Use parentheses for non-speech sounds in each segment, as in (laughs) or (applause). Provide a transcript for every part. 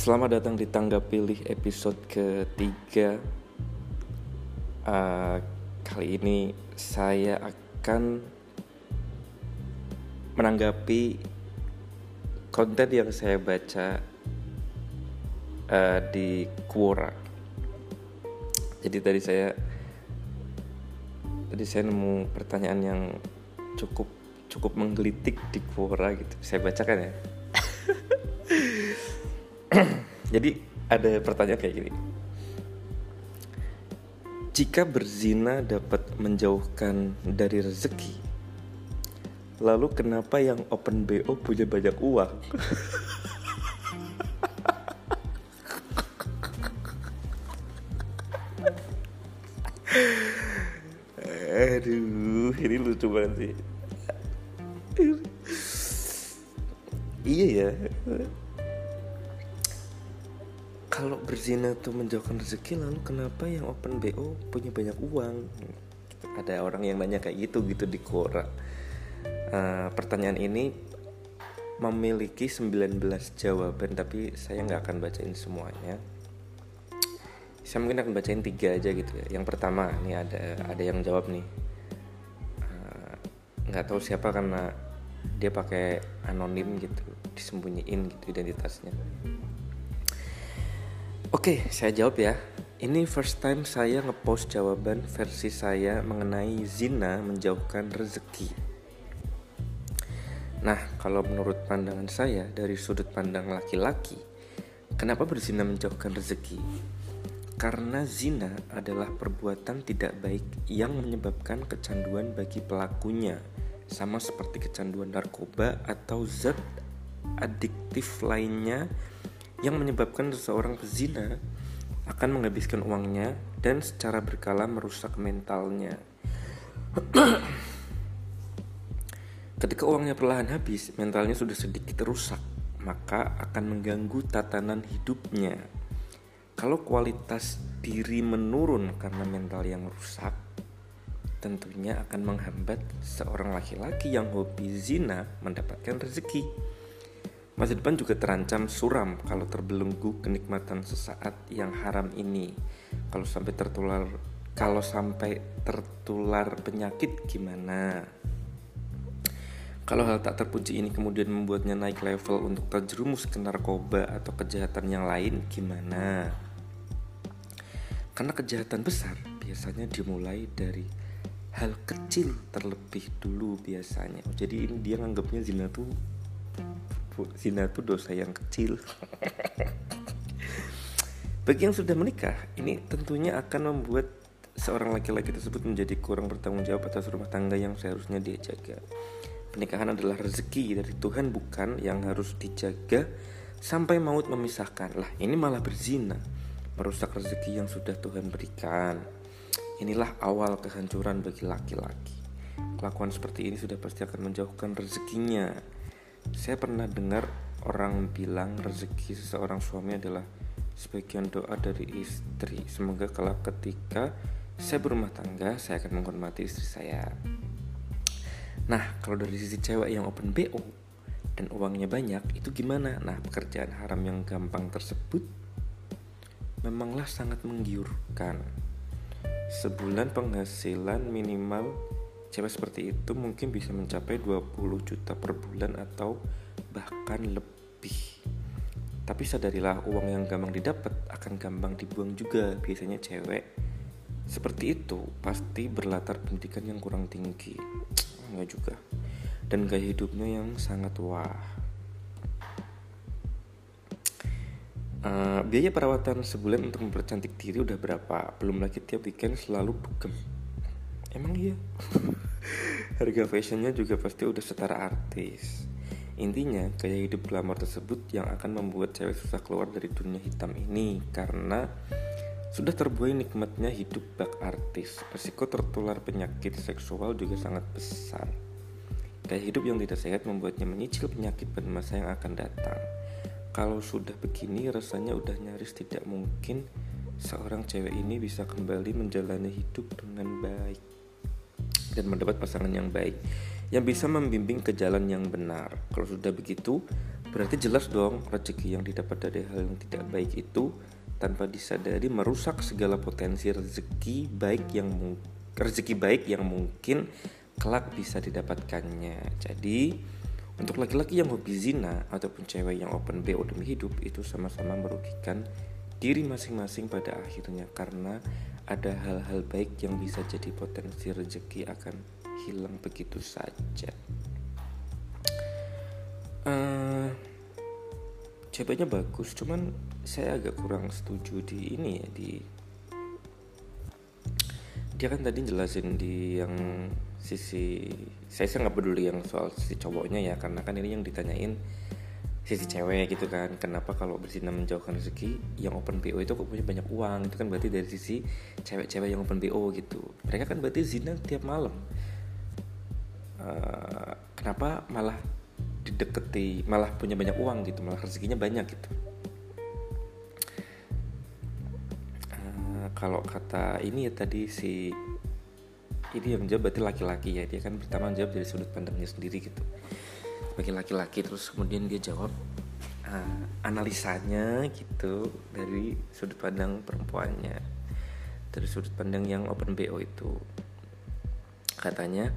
Selamat datang di Tangga Pilih episode ketiga. Uh, Kali ini saya akan menanggapi konten yang saya baca uh, di Quora. Jadi tadi saya Tadi saya nemu pertanyaan yang cukup cukup menggelitik di Quora gitu. Saya bacakan ya Jadi ada pertanyaan kayak gini. Jika berzina dapat menjauhkan dari rezeki, lalu kenapa yang open BO punya banyak uang? Aduh, ini lucu banget sih. iya ya kalau berzina tuh menjauhkan rezeki lalu kenapa yang open BO punya banyak uang? Ada orang yang nanya kayak gitu gitu di Quora. Uh, pertanyaan ini memiliki 19 jawaban tapi saya nggak akan bacain semuanya. Saya mungkin akan bacain tiga aja gitu ya. Yang pertama nih ada ada yang jawab nih. Eh, nggak uh, tahu siapa karena dia pakai anonim gitu disembunyiin gitu identitasnya Oke, saya jawab ya. Ini first time saya ngepost jawaban versi saya mengenai zina menjauhkan rezeki. Nah, kalau menurut pandangan saya dari sudut pandang laki-laki, kenapa berzina menjauhkan rezeki? Karena zina adalah perbuatan tidak baik yang menyebabkan kecanduan bagi pelakunya, sama seperti kecanduan narkoba atau zat adiktif lainnya yang menyebabkan seseorang pezina akan menghabiskan uangnya dan secara berkala merusak mentalnya. (clears throat) Ketika uangnya perlahan habis, mentalnya sudah sedikit rusak, maka akan mengganggu tatanan hidupnya. Kalau kualitas diri menurun karena mental yang rusak, tentunya akan menghambat seorang laki-laki yang hobi zina mendapatkan rezeki. Masa depan juga terancam suram kalau terbelenggu kenikmatan sesaat yang haram ini. Kalau sampai tertular kalau sampai tertular penyakit gimana? Kalau hal tak terpuji ini kemudian membuatnya naik level untuk terjerumus ke narkoba atau kejahatan yang lain gimana? Karena kejahatan besar biasanya dimulai dari hal kecil terlebih dulu biasanya. Jadi ini dia nganggapnya zina tuh zina itu dosa yang kecil. Bagi yang sudah menikah ini tentunya akan membuat seorang laki-laki tersebut menjadi kurang bertanggung jawab atas rumah tangga yang seharusnya dia jaga. Pernikahan adalah rezeki dari Tuhan bukan yang harus dijaga sampai maut memisahkan. Lah ini malah berzina merusak rezeki yang sudah Tuhan berikan. Inilah awal kehancuran bagi laki-laki. Kelakuan seperti ini sudah pasti akan menjauhkan rezekinya saya pernah dengar orang bilang rezeki seseorang suami adalah sebagian doa dari istri. Semoga kalau ketika saya berumah tangga, saya akan menghormati istri saya. Nah, kalau dari sisi cewek yang open BO dan uangnya banyak, itu gimana? Nah, pekerjaan haram yang gampang tersebut memanglah sangat menggiurkan. Sebulan penghasilan minimal Cewek seperti itu mungkin bisa mencapai 20 juta per bulan atau bahkan lebih. Tapi sadarilah uang yang gampang didapat akan gampang dibuang juga. Biasanya cewek seperti itu pasti berlatar pendidikan yang kurang tinggi. Enggak juga. Dan gaya hidupnya yang sangat wah. Uh, biaya perawatan sebulan untuk mempercantik diri udah berapa? Belum lagi tiap weekend selalu bugem emang iya harga fashionnya juga pasti udah setara artis Intinya, gaya hidup glamor tersebut yang akan membuat cewek susah keluar dari dunia hitam ini karena sudah terbuai nikmatnya hidup bak artis. Resiko tertular penyakit seksual juga sangat besar. Gaya hidup yang tidak sehat membuatnya menyicil penyakit pada masa yang akan datang. Kalau sudah begini, rasanya udah nyaris tidak mungkin seorang cewek ini bisa kembali menjalani hidup dengan baik dan mendapat pasangan yang baik yang bisa membimbing ke jalan yang benar. Kalau sudah begitu, berarti jelas dong rezeki yang didapat dari hal yang tidak baik itu tanpa disadari merusak segala potensi rezeki baik yang rezeki baik yang mungkin kelak bisa didapatkannya. Jadi untuk laki-laki yang hobi zina ataupun cewek yang open BO demi hidup itu sama-sama merugikan diri masing-masing pada akhirnya karena ada hal-hal baik yang bisa jadi potensi rezeki akan hilang begitu saja. Uh, ceweknya bagus, cuman saya agak kurang setuju di ini ya di dia kan tadi jelasin di yang sisi saya nggak peduli yang soal sisi cowoknya ya karena kan ini yang ditanyain sisi cewek gitu kan. Kenapa kalau berzina menjauhkan rezeki yang open BO itu kok punya banyak uang? Itu kan berarti dari sisi cewek-cewek yang open BO gitu. Mereka kan berarti zina tiap malam. Uh, kenapa malah dideketi malah punya banyak uang gitu malah rezekinya banyak gitu? Kalau kata ini ya tadi si ini yang jawab berarti laki-laki ya. Dia kan pertama jawab dari sudut pandangnya sendiri gitu sebagai laki-laki terus kemudian dia jawab uh, analisanya gitu dari sudut pandang perempuannya dari sudut pandang yang open bo itu. Katanya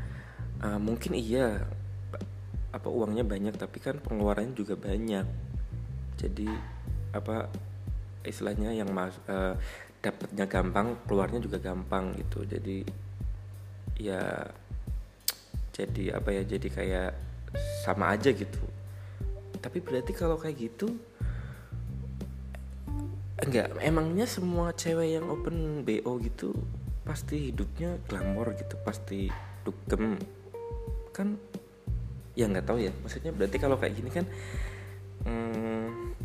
uh, mungkin iya apa uangnya banyak tapi kan pengeluarannya juga banyak. Jadi apa istilahnya yang mas uh, dapatnya gampang keluarnya juga gampang gitu. Jadi ya jadi apa ya jadi kayak sama aja gitu. Tapi berarti kalau kayak gitu enggak emangnya semua cewek yang open bo gitu pasti hidupnya glamor gitu pasti dugem. Kan ya nggak tahu ya maksudnya berarti kalau kayak gini kan hmm,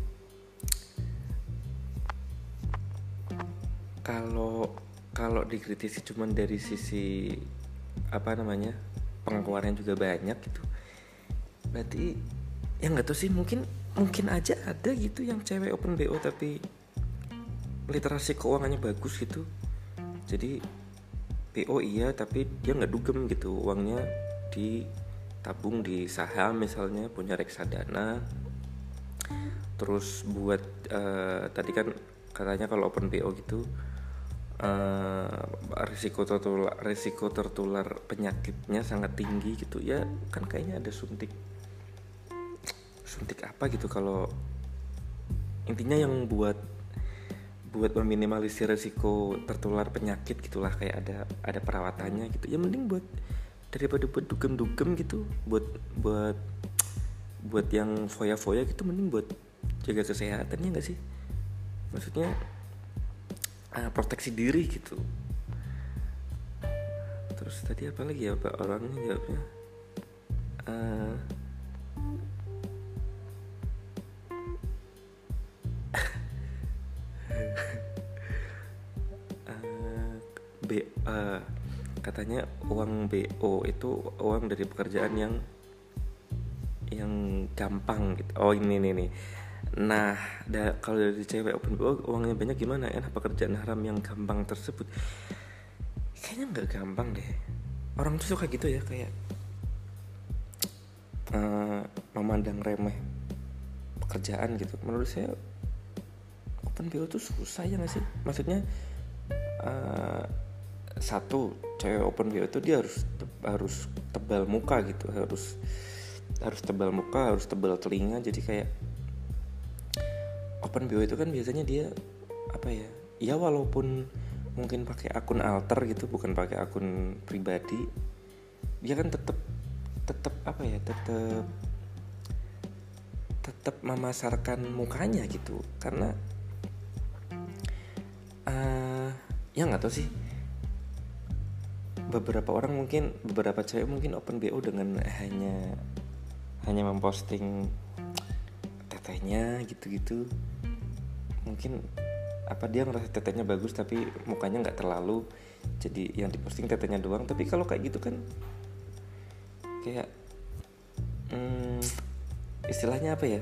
kalau kalau dikritisi cuman dari sisi apa namanya pengeluaran juga banyak gitu berarti ya nggak tahu sih mungkin mungkin aja ada gitu yang cewek open bo tapi literasi keuangannya bagus gitu. Jadi PO iya tapi dia nggak dugem gitu. Uangnya ditabung di saham misalnya punya reksadana. Terus buat uh, tadi kan katanya kalau open PO gitu uh, risiko tertular risiko tertular penyakitnya sangat tinggi gitu. Ya kan kayaknya ada suntik suntik apa gitu kalau intinya yang buat buat meminimalisir risiko tertular penyakit gitulah kayak ada ada perawatannya gitu. Ya mending buat daripada buat dugem-dugem gitu buat buat buat yang foya-foya gitu mending buat jaga kesehatannya enggak sih? Maksudnya uh, proteksi diri gitu. Terus tadi apa lagi ya pak orangnya jawabnya? Uh, katanya uang BO itu uang dari pekerjaan yang yang gampang gitu. Oh ini nih nih. Nah, da, kalau dari cewek open BO uangnya banyak gimana? Enak pekerjaan haram yang gampang tersebut? Kayaknya nggak gampang deh. Orang tuh suka gitu ya kayak uh, memandang remeh pekerjaan gitu. Menurut saya open BO tuh susah ya nggak sih? Maksudnya uh, satu cewek open BO itu dia harus harus tebal muka gitu, harus harus tebal muka, harus tebal telinga. Jadi kayak open bio itu kan biasanya dia apa ya ya walaupun mungkin pakai akun alter gitu bukan pakai akun pribadi dia kan tetap tetap apa ya tetap tetap memasarkan mukanya gitu karena uh, ya nggak tahu sih beberapa orang mungkin beberapa cewek mungkin open bo dengan hanya hanya memposting tetehnya gitu-gitu. Mungkin apa dia ngerasa tetenya bagus tapi mukanya nggak terlalu jadi yang diposting tetenya doang. Tapi kalau kayak gitu kan kayak hmm, istilahnya apa ya?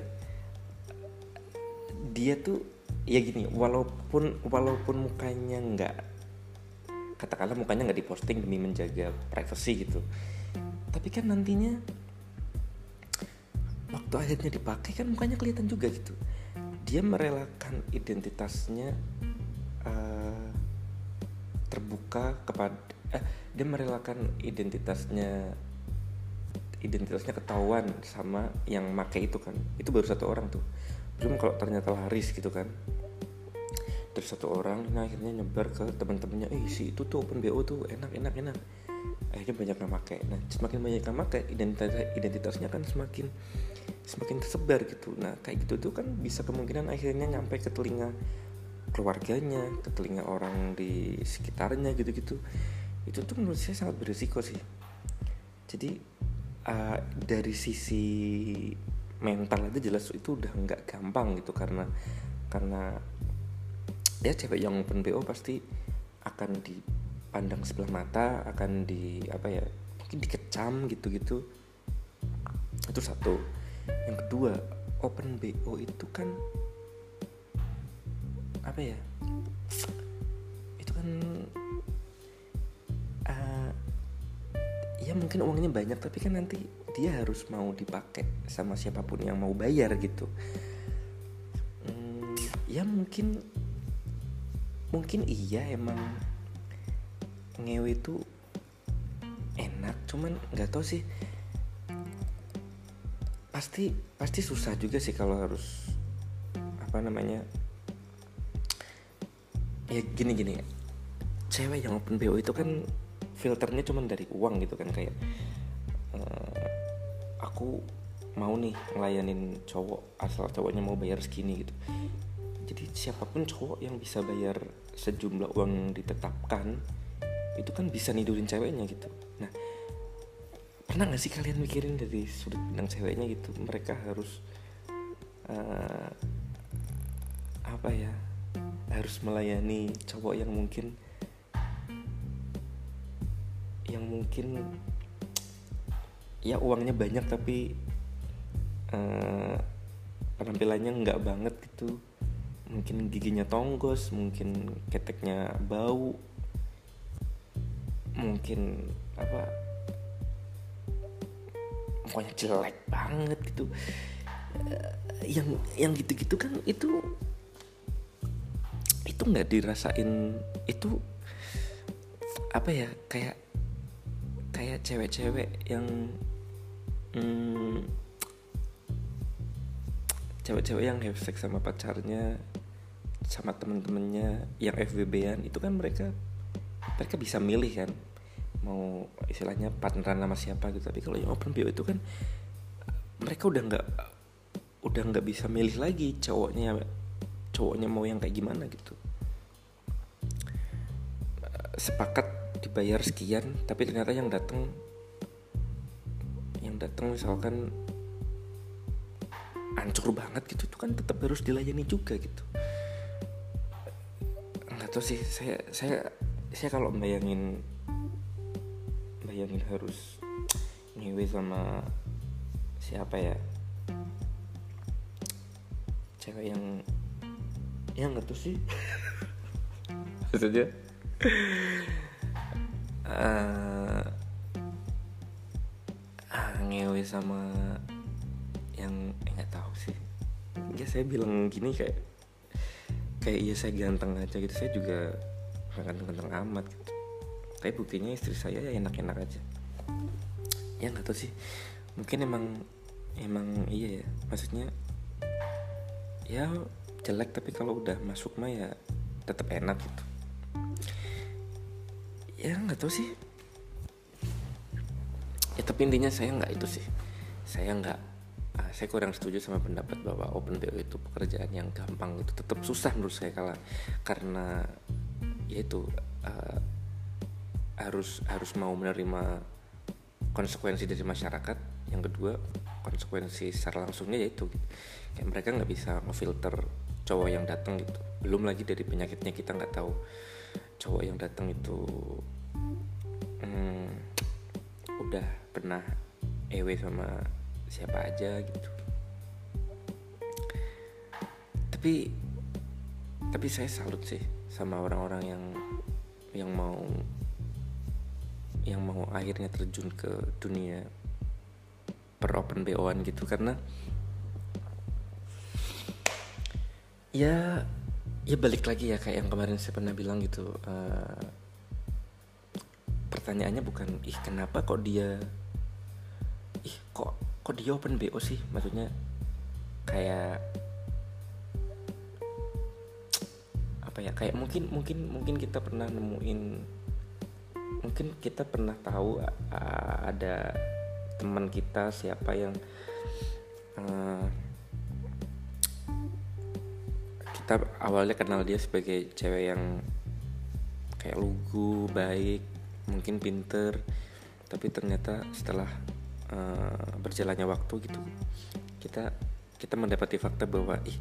Dia tuh ya gini walaupun walaupun mukanya nggak katakanlah mukanya nggak diposting demi menjaga privacy gitu. Tapi kan nantinya waktu akhirnya dipakai kan mukanya kelihatan juga gitu. Dia merelakan identitasnya uh, terbuka kepada eh, dia merelakan identitasnya identitasnya ketahuan sama yang make itu kan. Itu baru satu orang tuh. Belum kalau ternyata laris gitu kan terus satu orang nah akhirnya nyebar ke teman-temannya eh si itu tuh open bo tuh enak enak enak. Akhirnya banyak yang pakai nah semakin banyak yang pakai identitas identitasnya kan semakin semakin tersebar gitu. Nah kayak gitu tuh kan bisa kemungkinan akhirnya nyampe ke telinga keluarganya ke telinga orang di sekitarnya gitu-gitu. Itu tuh menurut saya sangat berisiko sih. Jadi uh, dari sisi mental aja jelas itu udah nggak gampang gitu karena karena ya cewek yang open bo pasti akan dipandang sebelah mata akan di apa ya mungkin dikecam gitu-gitu. Itu satu. Yang kedua open bo itu kan apa ya itu kan ya mungkin uangnya banyak tapi kan nanti dia harus mau dipakai sama siapa pun yang mau bayar gitu. Hmm, ya mungkin mungkin iya emang ngewe itu enak cuman nggak tau sih. Pasti pasti susah juga sih kalau harus apa namanya ya gini gini. Cewek yang open bo itu kan filternya cuma dari uang gitu kan kayak uh, aku mau nih ngelayanin cowok asal cowoknya mau bayar segini gitu jadi siapa pun cowok yang bisa bayar sejumlah uang yang ditetapkan itu kan bisa nidurin ceweknya gitu. Nah pernah gak sih kalian mikirin dari sudut pandang ceweknya gitu? Mereka harus uh, apa ya harus melayani cowok yang mungkin yang mungkin ya uangnya banyak tapi uh, penampilannya nggak banget gitu mungkin giginya tonggos mungkin keteknya bau. Mungkin apa? Pokoknya jelek banget gitu. Uh, yang yang gitu-gitu kan itu itu nggak dirasain itu apa ya kayak kayak cewek-cewek yang hmm, cewek-cewek yang have sex sama pacarnya sama temen-temennya yang FWB-an itu kan mereka mereka bisa milih kan mau istilahnya partneran sama siapa gitu. Tapi kalau yang open bio itu kan mereka udah nggak udah nggak bisa milih lagi cowoknya cowoknya mau yang kayak gimana gitu. Sepakat dibayar sekian tapi ternyata yang datang yang datang misalkan hancur banget gitu itu kan tetap harus dilayani juga gitu nggak tahu sih saya saya saya kalau bayangin bayangin harus ngewe sama siapa ya? Cewek yang yang nggak tahu sih. (laughs) Maksudnya uh, ngewe sama yang eh, nggak tahu sih. Ya saya bilang gini kayak kayak iya saya ganteng aja gitu. Saya juga ganteng-ganteng amat gitu. Tapi buktinya istri saya ya enak-enak aja. Ya nggak tahu sih. Mungkin emang emang iya ya. Maksudnya ya jelek tapi kalau udah masuk mah ya tetap enak gitu. Ya nggak tahu sih. Ya tapi intinya saya nggak itu sih. Saya nggak uh, saya kurang setuju sama pendapat bahwa open BO itu pekerjaan yang gampang itu tetap susah menurut saya kalau karena ya itu uh, harus harus mau menerima konsekuensi dari masyarakat. Yang kedua konsekuensi secara langsungnya yaitu kayak mereka nggak bisa ngefilter cowok yang datang gitu. Belum lagi dari penyakitnya kita nggak tahu cowok yang datang itu hmm, udah pernah ewe sama siapa aja gitu. Tapi tapi saya salut sih sama orang-orang yang yang mau yang mau akhirnya terjun ke dunia per open BO-an gitu. Karena ya ya balik lagi ya kayak yang kemarin saya pernah bilang gitu uh, pertanyaannya bukan ih kenapa kok dia ih kok kok dia open BO sih? Maksudnya kayak apa ya? Kayak mungkin mungkin mungkin kita pernah nemuin mungkin kita pernah tahu ada teman kita siapa yang uh, kita awalnya kenal dia sebagai cewek yang kayak lugu baik mungkin pinter. Tapi ternyata setelah uh, berjalannya waktu gitu. Kita kita mendapati fakta bahwa ih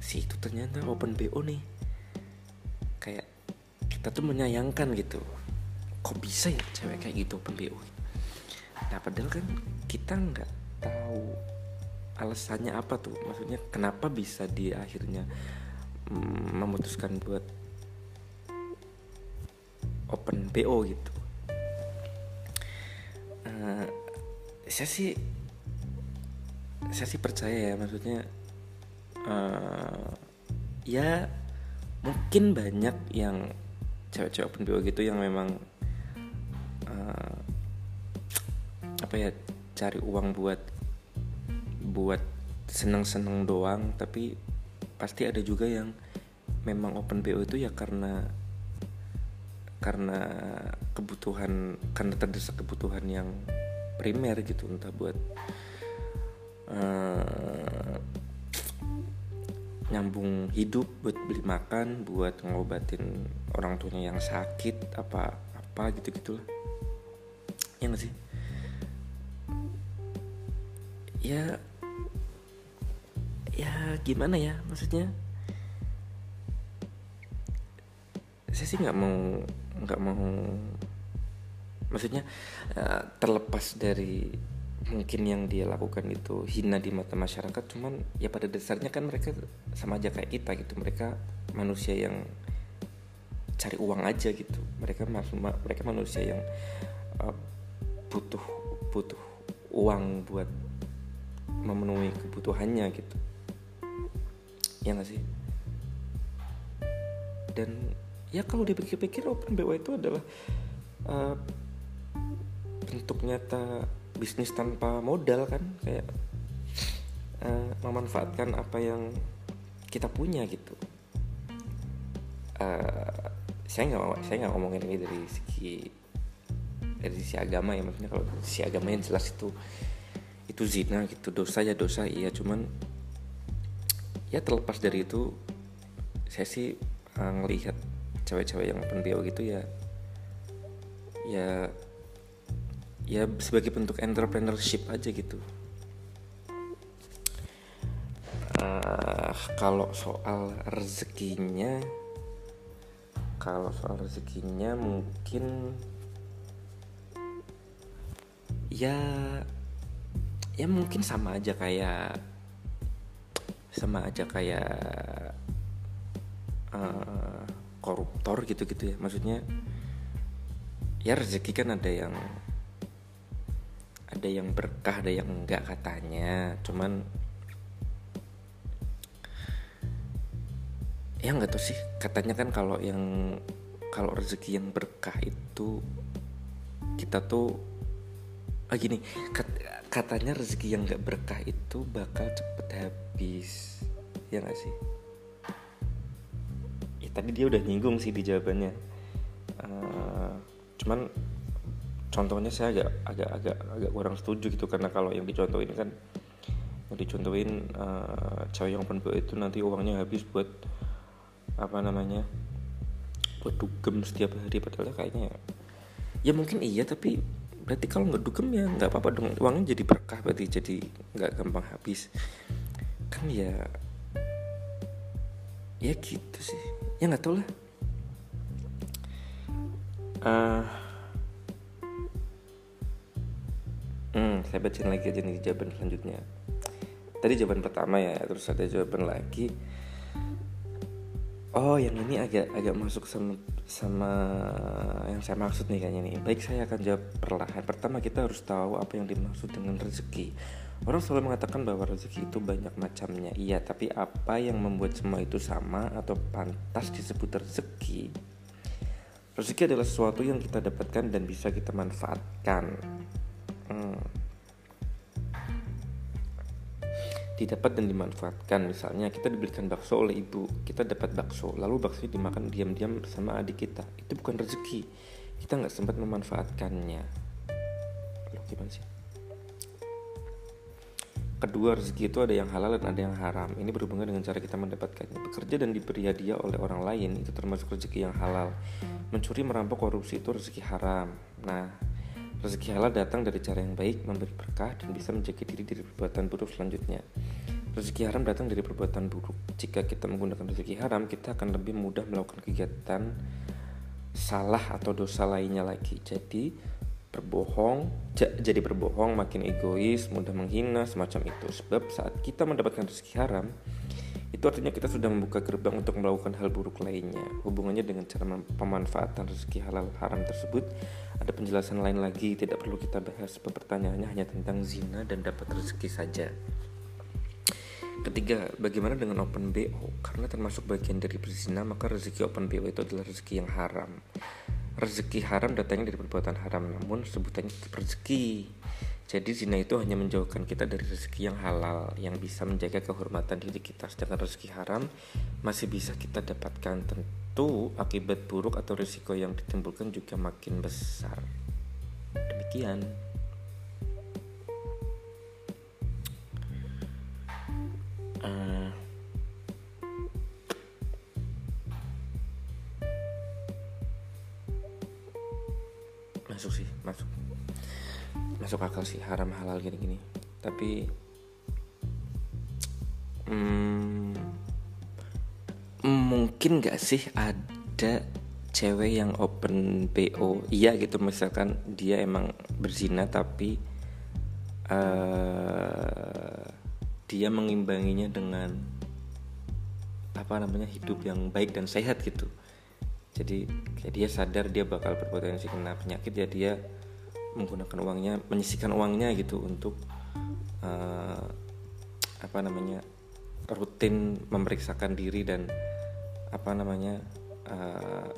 si itu ternyata open bo nih. Kayak kita tuh menyayangkan gitu. Kok bisa ya cewek kayak gitu open bo nah padahal kan kita nggak tahu alasannya apa tuh. Maksudnya kenapa bisa dia akhirnya mm, memutuskan buat open bo gitu saya sih saya sih percaya ya maksudnya uh, ya mungkin banyak yang cewek-cewek open bo gitu yang memang uh, apa ya cari uang buat buat seneng-seneng doang tapi pasti ada juga yang memang open BO itu ya karena karena kebutuhan karena terdesak kebutuhan yang primer gitu entah buat uh, nyambung hidup buat beli makan buat ngobatin orang tuanya yang sakit apa apa gitu gitulah. Ya gak sih? Ya ya gimana ya maksudnya? Saya sih nggak mau nggak mau maksudnya uh, terlepas dari mungkin yang dia lakukan itu hina di mata masyarakat cuman ya pada dasarnya kan mereka sama aja kayak kita gitu. Mereka manusia yang cari uang aja gitu. Mereka mereka manusia yang uh, butuh butuh uang buat memenuhi kebutuhannya gitu. Ya nggak sih? Dan ya kalau dipikir-pikir open BO itu adalah uh, bentuk nyata bisnis tanpa modal kan kayak uh, memanfaatkan apa yang kita punya gitu. Uh, saya nggak saya nggak ngomongin ini dari segi dari sisi agama ya maksudnya kalau sisi agama yang jelas itu itu zina gitu dosa ya dosa iya cuman ya terlepas dari itu saya sih uh, ngelihat cewek-cewek yang open bio gitu ya ya ya sebagai bentuk entrepreneurship aja gitu. Uh, kalau soal rezekinya kalau soal rezekinya mungkin ya ya mungkin sama aja kayak sama aja kayak uh, koruptor gitu-gitu ya. Maksudnya ya rezeki kan ada yang ada yang berkah ada yang enggak katanya. Cuman ya nggak tahu sih. Katanya kan kalau yang kalau rezeki yang berkah itu kita tuh ah gini. Kat, katanya rezeki yang gak berkah itu bakal cepet habis. Ya gak sih? Ya tadi dia udah nyinggung sih di jawabannya. Uh, cuman contohnya saya agak agak agak agak kurang setuju gitu karena kalau yang dicontohin kan yang dicontohin uh, cewek yang open itu nanti uangnya habis buat apa namanya buat dugem setiap hari padahal kayaknya ya mungkin iya tapi berarti kalau nggak dugem ya nggak apa-apa dong uangnya jadi berkah berarti jadi nggak gampang habis. Kan ya ya gitu sih ya nggak tahu lah. Uh, hmm saya bacain lagi aja nih jawaban selanjutnya. Tadi jawaban pertama ya terus ada jawaban lagi. Oh yang ini agak agak masuk sama sama yang saya maksud nih kayaknya nih. Baik saya akan jawab perlahan. Pertama kita harus tahu apa yang dimaksud dengan rezeki. Orang selalu mengatakan bahwa rezeki itu banyak macamnya. Iya tapi apa yang membuat semua itu sama atau pantas disebut rezeki? Rezeki adalah sesuatu yang kita dapatkan dan bisa kita manfaatkan didapat dan dimanfaatkan. Misalnya kita diberikan bakso oleh ibu kita dapat bakso lalu bakso dimakan diam-diam bersama adik kita. Itu bukan rezeki. Kita nggak sempat memanfaatkannya. Loh, gimana sih? Kedua rezeki itu ada yang halal dan ada yang haram. Ini berhubungan dengan cara kita mendapatkannya. Bekerja dan diberi hadiah oleh orang lain itu termasuk rezeki yang halal. Mencuri merampok korupsi itu rezeki haram. Nah Rezeki halal datang dari cara yang baik, memberi berkah, dan bisa menjaga diri dari perbuatan buruk selanjutnya. Rezeki haram datang dari perbuatan buruk. Jika kita menggunakan rezeki haram, kita akan lebih mudah melakukan kegiatan salah atau dosa lainnya lagi. Jadi, berbohong, jadi berbohong, makin egois, mudah menghina, semacam itu. Sebab saat kita mendapatkan rezeki haram, itu artinya kita sudah membuka gerbang untuk melakukan hal buruk lainnya. Hubungannya dengan cara pemanfaatan rezeki halal haram tersebut ada penjelasan lain lagi, tidak perlu kita bahas. Pertanyaannya hanya tentang zina dan dapat rezeki saja. Ketiga, bagaimana dengan open BO? Karena termasuk bagian dari berzina, maka rezeki open BO itu adalah rezeki yang haram. Rezeki haram datangnya dari perbuatan haram, namun sebutannya rezeki. Jadi zina itu hanya menjauhkan kita dari rezeki yang halal yang bisa menjaga kehormatan diri kita. Sedangkan rezeki haram masih bisa kita dapatkan tentu akibat buruk atau risiko yang ditimbulkan juga makin besar. Demikian. Uh, masuk sih, masuk masuk akal sih haram halal gini-gini tapi hmm, mungkin gak sih ada cewek yang open PO iya gitu misalkan dia emang berzina tapi uh, dia mengimbanginya dengan apa namanya hidup yang baik dan sehat gitu. Jadi kayak dia sadar dia bakal berpotensi kena penyakit ya dia menggunakan uangnya menyisikan uangnya gitu untuk uh, apa namanya rutin memeriksakan diri dan apa namanya uh,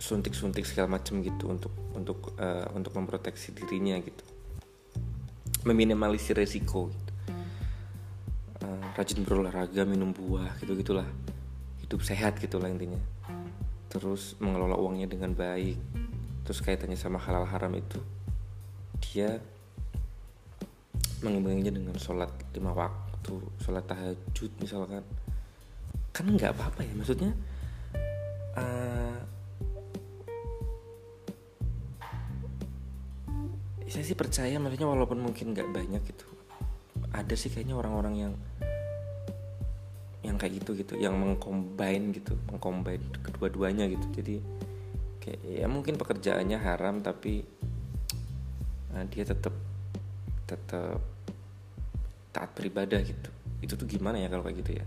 suntik-suntik segala macam gitu untuk untuk uh, untuk memproteksi dirinya gitu. Meminimalisir resiko gitu. uh, rajin berolahraga minum buah gitu gitulah. Hidup sehat gitulah intinya. Terus mengelola uangnya dengan baik. Terus kaitannya sama halal haram itu. Dia mengimbanginya dengan sholat lima waktu sholat tahajud misalkan kan nggak apa-apa ya maksudnya uh, saya sih percaya maksudnya walaupun mungkin nggak banyak gitu ada sih kayaknya orang-orang yang yang kayak gitu gitu yang mengcombine gitu mengcombine kedua-duanya gitu. Jadi kayak ya mungkin pekerjaannya haram tapi uh, dia tetap tetap taat beribadah gitu. Itu tuh gimana ya kalau kayak gitu ya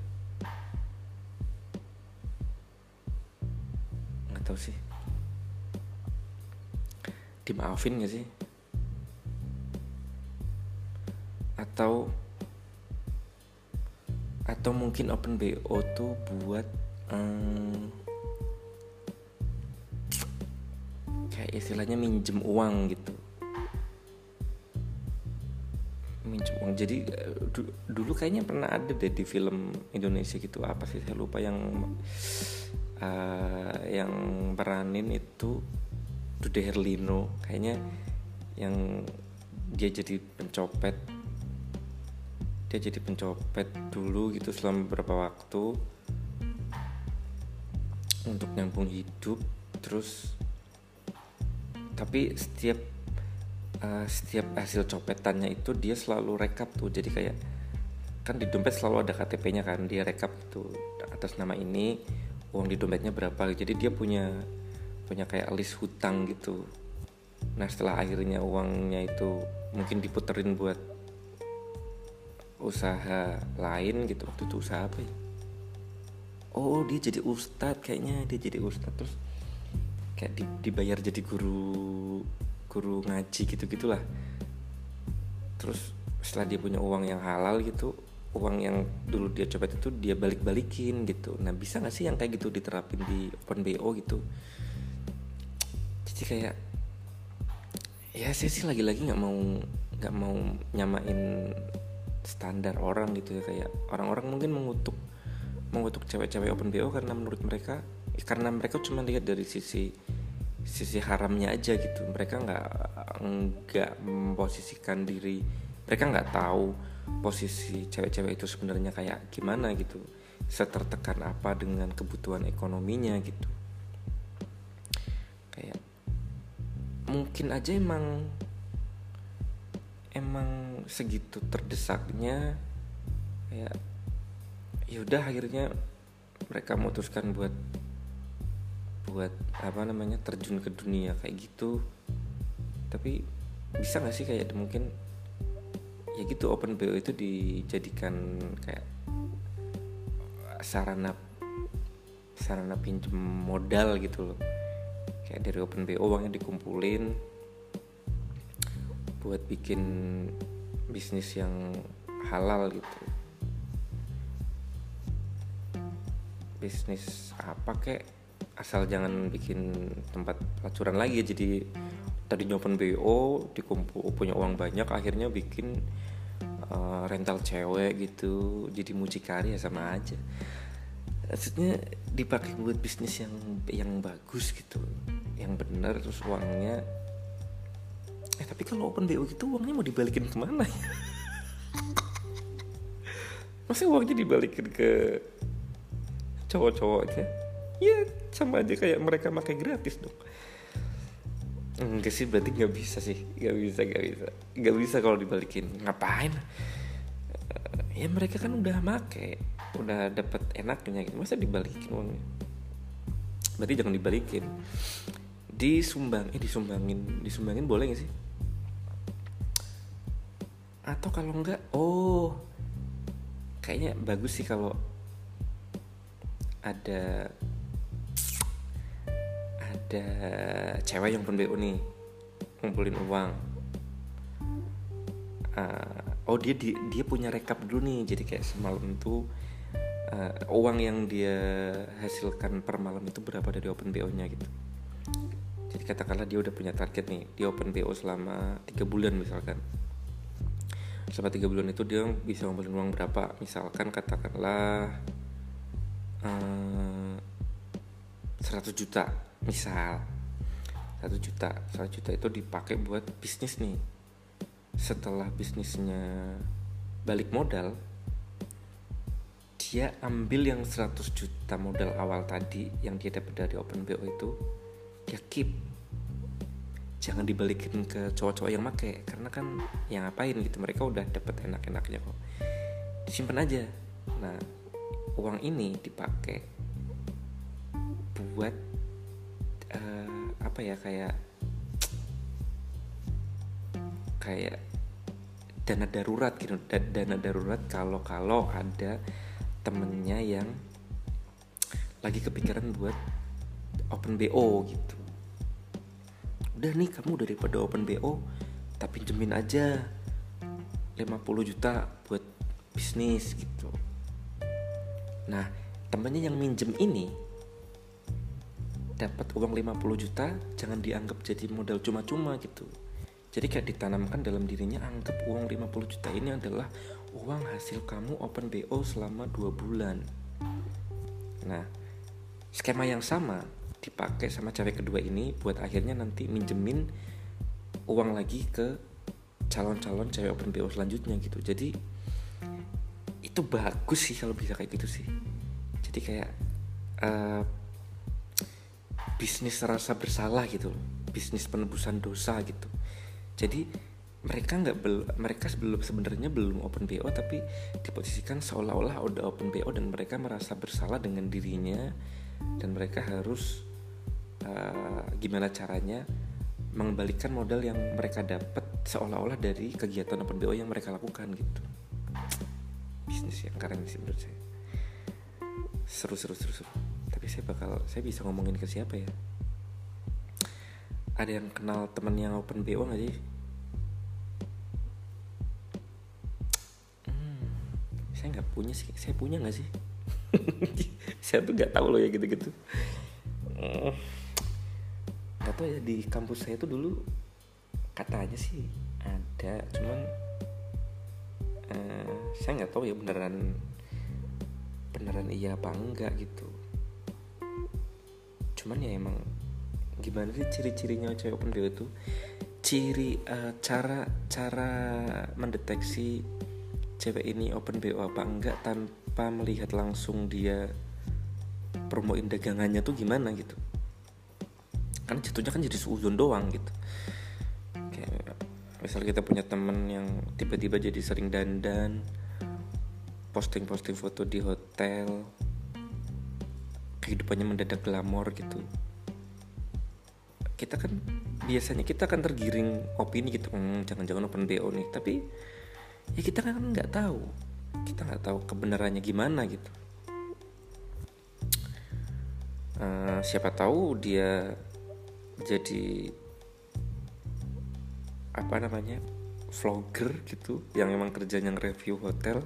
tahu sih. Dimaafin gak sih? Atau atau mungkin open bo tuh buat um, kayak istilahnya minjem uang gitu. Minjem uang. Jadi dulu kayaknya pernah ada deh di film Indonesia gitu. Apa sih? Saya lupa yang uh, yang peranin itu Dude Herlino. Kayaknya yang dia jadi pencopet dia jadi pencopet dulu gitu selama beberapa waktu untuk nyambung hidup. Terus tapi setiap uh, setiap hasil copetannya itu dia selalu rekap tuh. Jadi kayak kan di dompet selalu ada KTP-nya kan dia rekap itu atas nama ini uang di dompetnya berapa jadi dia punya punya kayak list hutang gitu. Nah setelah akhirnya uangnya itu mungkin diputerin buat usaha lain gitu. Waktu itu usaha apa ya? Oh dia jadi ustadz kayaknya. Dia jadi ustadz. Terus kayak di, dibayar jadi guru guru ngaji gitu gitulah terus setelah dia punya uang yang halal gitu uang yang dulu dia coba itu dia balik balikin gitu. Nah bisa nggak sih yang kayak gitu diterapin di open bo gitu? Jadi kayak ya saya sih lagi-lagi nggak mau nggak mau nyamain standar orang gitu ya. Kayak orang-orang mungkin mengutuk mengutuk cewek-cewek open bo karena menurut mereka ya karena mereka cuma lihat dari sisi sisi haramnya aja gitu. Mereka nggak nggak memposisikan diri. Mereka nggak tahu posisi cewek-cewek itu sebenarnya kayak gimana gitu? Setertekan apa dengan kebutuhan ekonominya gitu? Kayak mungkin aja emang emang segitu terdesaknya kayak yaudah akhirnya mereka memutuskan buat buat apa namanya terjun ke dunia kayak gitu. Tapi bisa nggak sih kayak mungkin ya gitu open BO itu dijadikan kayak sarana sarana pinjam modal gitu loh. Kayak dari open BO uangnya dikumpulin buat bikin bisnis yang halal gitu. Bisnis apa kek? Asal jangan bikin tempat pelacuran lagi jadi tadi open BO dikumpul punya uang banyak akhirnya bikin uh, rental cewek gitu. Jadi mucikari ya sama aja. Maksudnya dipakai buat bisnis yang yang bagus gitu yang benar terus uangnya eh tapi kalau open BO gitu uangnya mau dibalikin ke mana ya? (laughs) Masih uangnya dibalikin ke cowok-cowoknya ya sama aja kayak mereka pakai gratis dong enggak sih berarti nggak bisa sih. Nggak bisa nggak bisa. Nggak bisa kalau dibalikin. Ngapain? Ya mereka kan udah make udah dapat enaknya gitu. Masa dibalikin uangnya? Berarti jangan dibalikin. Disumbang eh disumbangin. Disumbangin boleh gak sih? Atau kalau enggak oh kayaknya bagus sih kalau ada ada cewek yang BO nih ngumpulin uang. Uh, oh dia di, dia punya rekap dulu nih jadi kayak semalam tuh uh, uang yang dia hasilkan per malam itu berapa dari open BO nya gitu. Jadi katakanlah dia udah punya target nih dia open BO selama tiga bulan misalkan. Selama tiga bulan itu dia bisa ngumpulin uang berapa? Misalkan katakanlah 100 juta misal 1 juta 1 juta itu dipakai buat bisnis nih. Setelah bisnisnya balik modal dia ambil yang 100 juta modal awal tadi yang dia dapat dari open BO itu dia keep. Jangan dibalikin ke cowok-cowok yang make karena kan yang ngapain gitu mereka udah dapat enak-enaknya kok. Disimpan aja. Nah uang ini dipakai buat uh, apa ya kayak kayak dana darurat gitu. Dana darurat kalau kalau ada temennya yang lagi kepikiran buat open BO gitu. Udah nih kamu daripada open BO tapi pinjemin aja 50 juta buat bisnis gitu. Nah temennya yang minjem ini dapat uang 50 juta jangan dianggap jadi modal cuma-cuma gitu. Jadi kayak ditanamkan dalam dirinya anggap uang 50 juta ini adalah uang hasil kamu open BO selama 2 bulan. Nah skema yang sama dipakai sama cewek kedua ini buat akhirnya nanti minjemin uang lagi ke calon-calon cewek open BO selanjutnya gitu. Jadi itu bagus sih kalau bisa kayak gitu sih. Jadi kayak uh, bisnis rasa bersalah gitu bisnis penebusan dosa gitu. Jadi mereka nggak bel mereka sebelum sebenarnya belum open BO tapi diposisikan seolah-olah udah open BO dan mereka merasa bersalah dengan dirinya dan mereka harus uh, gimana caranya mengembalikan modal yang mereka dapat seolah-olah dari kegiatan open BO yang mereka lakukan gitu. Bisnis yang keren sih menurut saya. Seru seru seru seru tapi saya bakal saya bisa ngomongin ke siapa ya? Ada yang kenal temen yang open bo nggak sih? Hmm, saya nggak punya sih. Saya punya nggak sih? (laughs) Saya tuh nggak tahu loh ya gitu gitu nggak tahu ya di kampus saya tuh dulu katanya sih ada cuman uh, saya nggak tahu ya beneran beneran iya apa enggak gitu cuman ya emang gimana sih ciri-cirinya cewek open BO itu? Ciri uh, cara cara mendeteksi cewek ini open BO apa enggak tanpa melihat langsung dia promoin dagangannya tuh gimana gitu. Kan jatuhnya kan jadi suuzon doang gitu. Kayak misal kita punya temen yang tiba-tiba jadi sering dandan posting-posting foto di hotel kehidupannya mendadak glamor gitu. Kita kan biasanya kita akan tergiring opini gitu hmm, jangan-jangan open bo nih. Tapi ya kita kan nggak tahu. Kita nggak tahu kebenarannya gimana gitu. Uh, siapa tahu dia jadi apa namanya vlogger gitu yang emang kerjanya nge-review hotel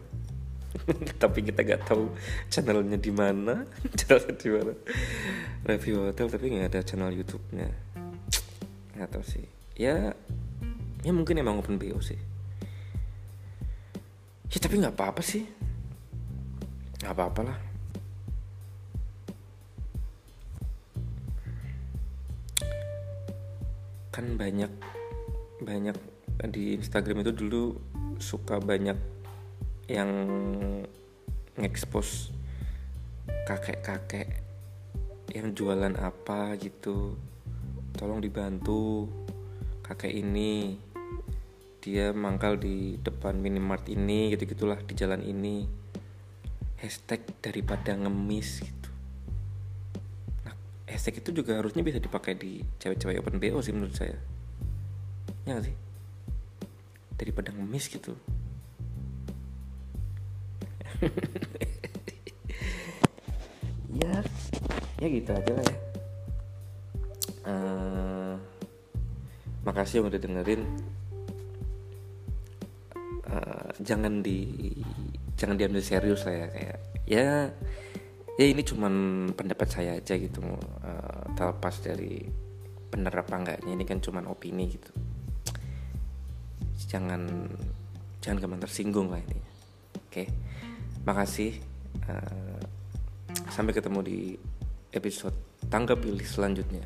(laughs) tapi kita nggak tahu channelnya di mana (laughs) channelnya di mana. Review hotel tapi nggak ada channel YouTube-nya. Nggak tahu sih. Ya ya mungkin emang open BO sih. Ya tapi nggak apa-apa sih. Nggak apa-apa lah. Kan banyak banyak di Instagram itu dulu suka banyak yang ngekspos kakek-kakek yang jualan apa gitu. Tolong dibantu kakek ini. Dia mangkal di depan minimart ini gitu gitulah di jalan ini. Hashtag daripada ngemis gitu. Nah hashtag itu juga harusnya bisa dipakai di cewek-cewek open bo sih menurut saya. Ya gak sih? Daripada ngemis gitu (laughs) ya ya gitu aja lah ya. Uh, makasih udah dengerin. Uh, jangan di jangan diambil serius lah ya kayak ya ya ini cuman pendapat saya aja gitu. Uh, terlepas dari bener apa enggaknya ini kan cuman opini gitu. Jangan jangan gampang tersinggung lah ini oke? okay? Makasih uh, sampai ketemu di episode tangga pilih selanjutnya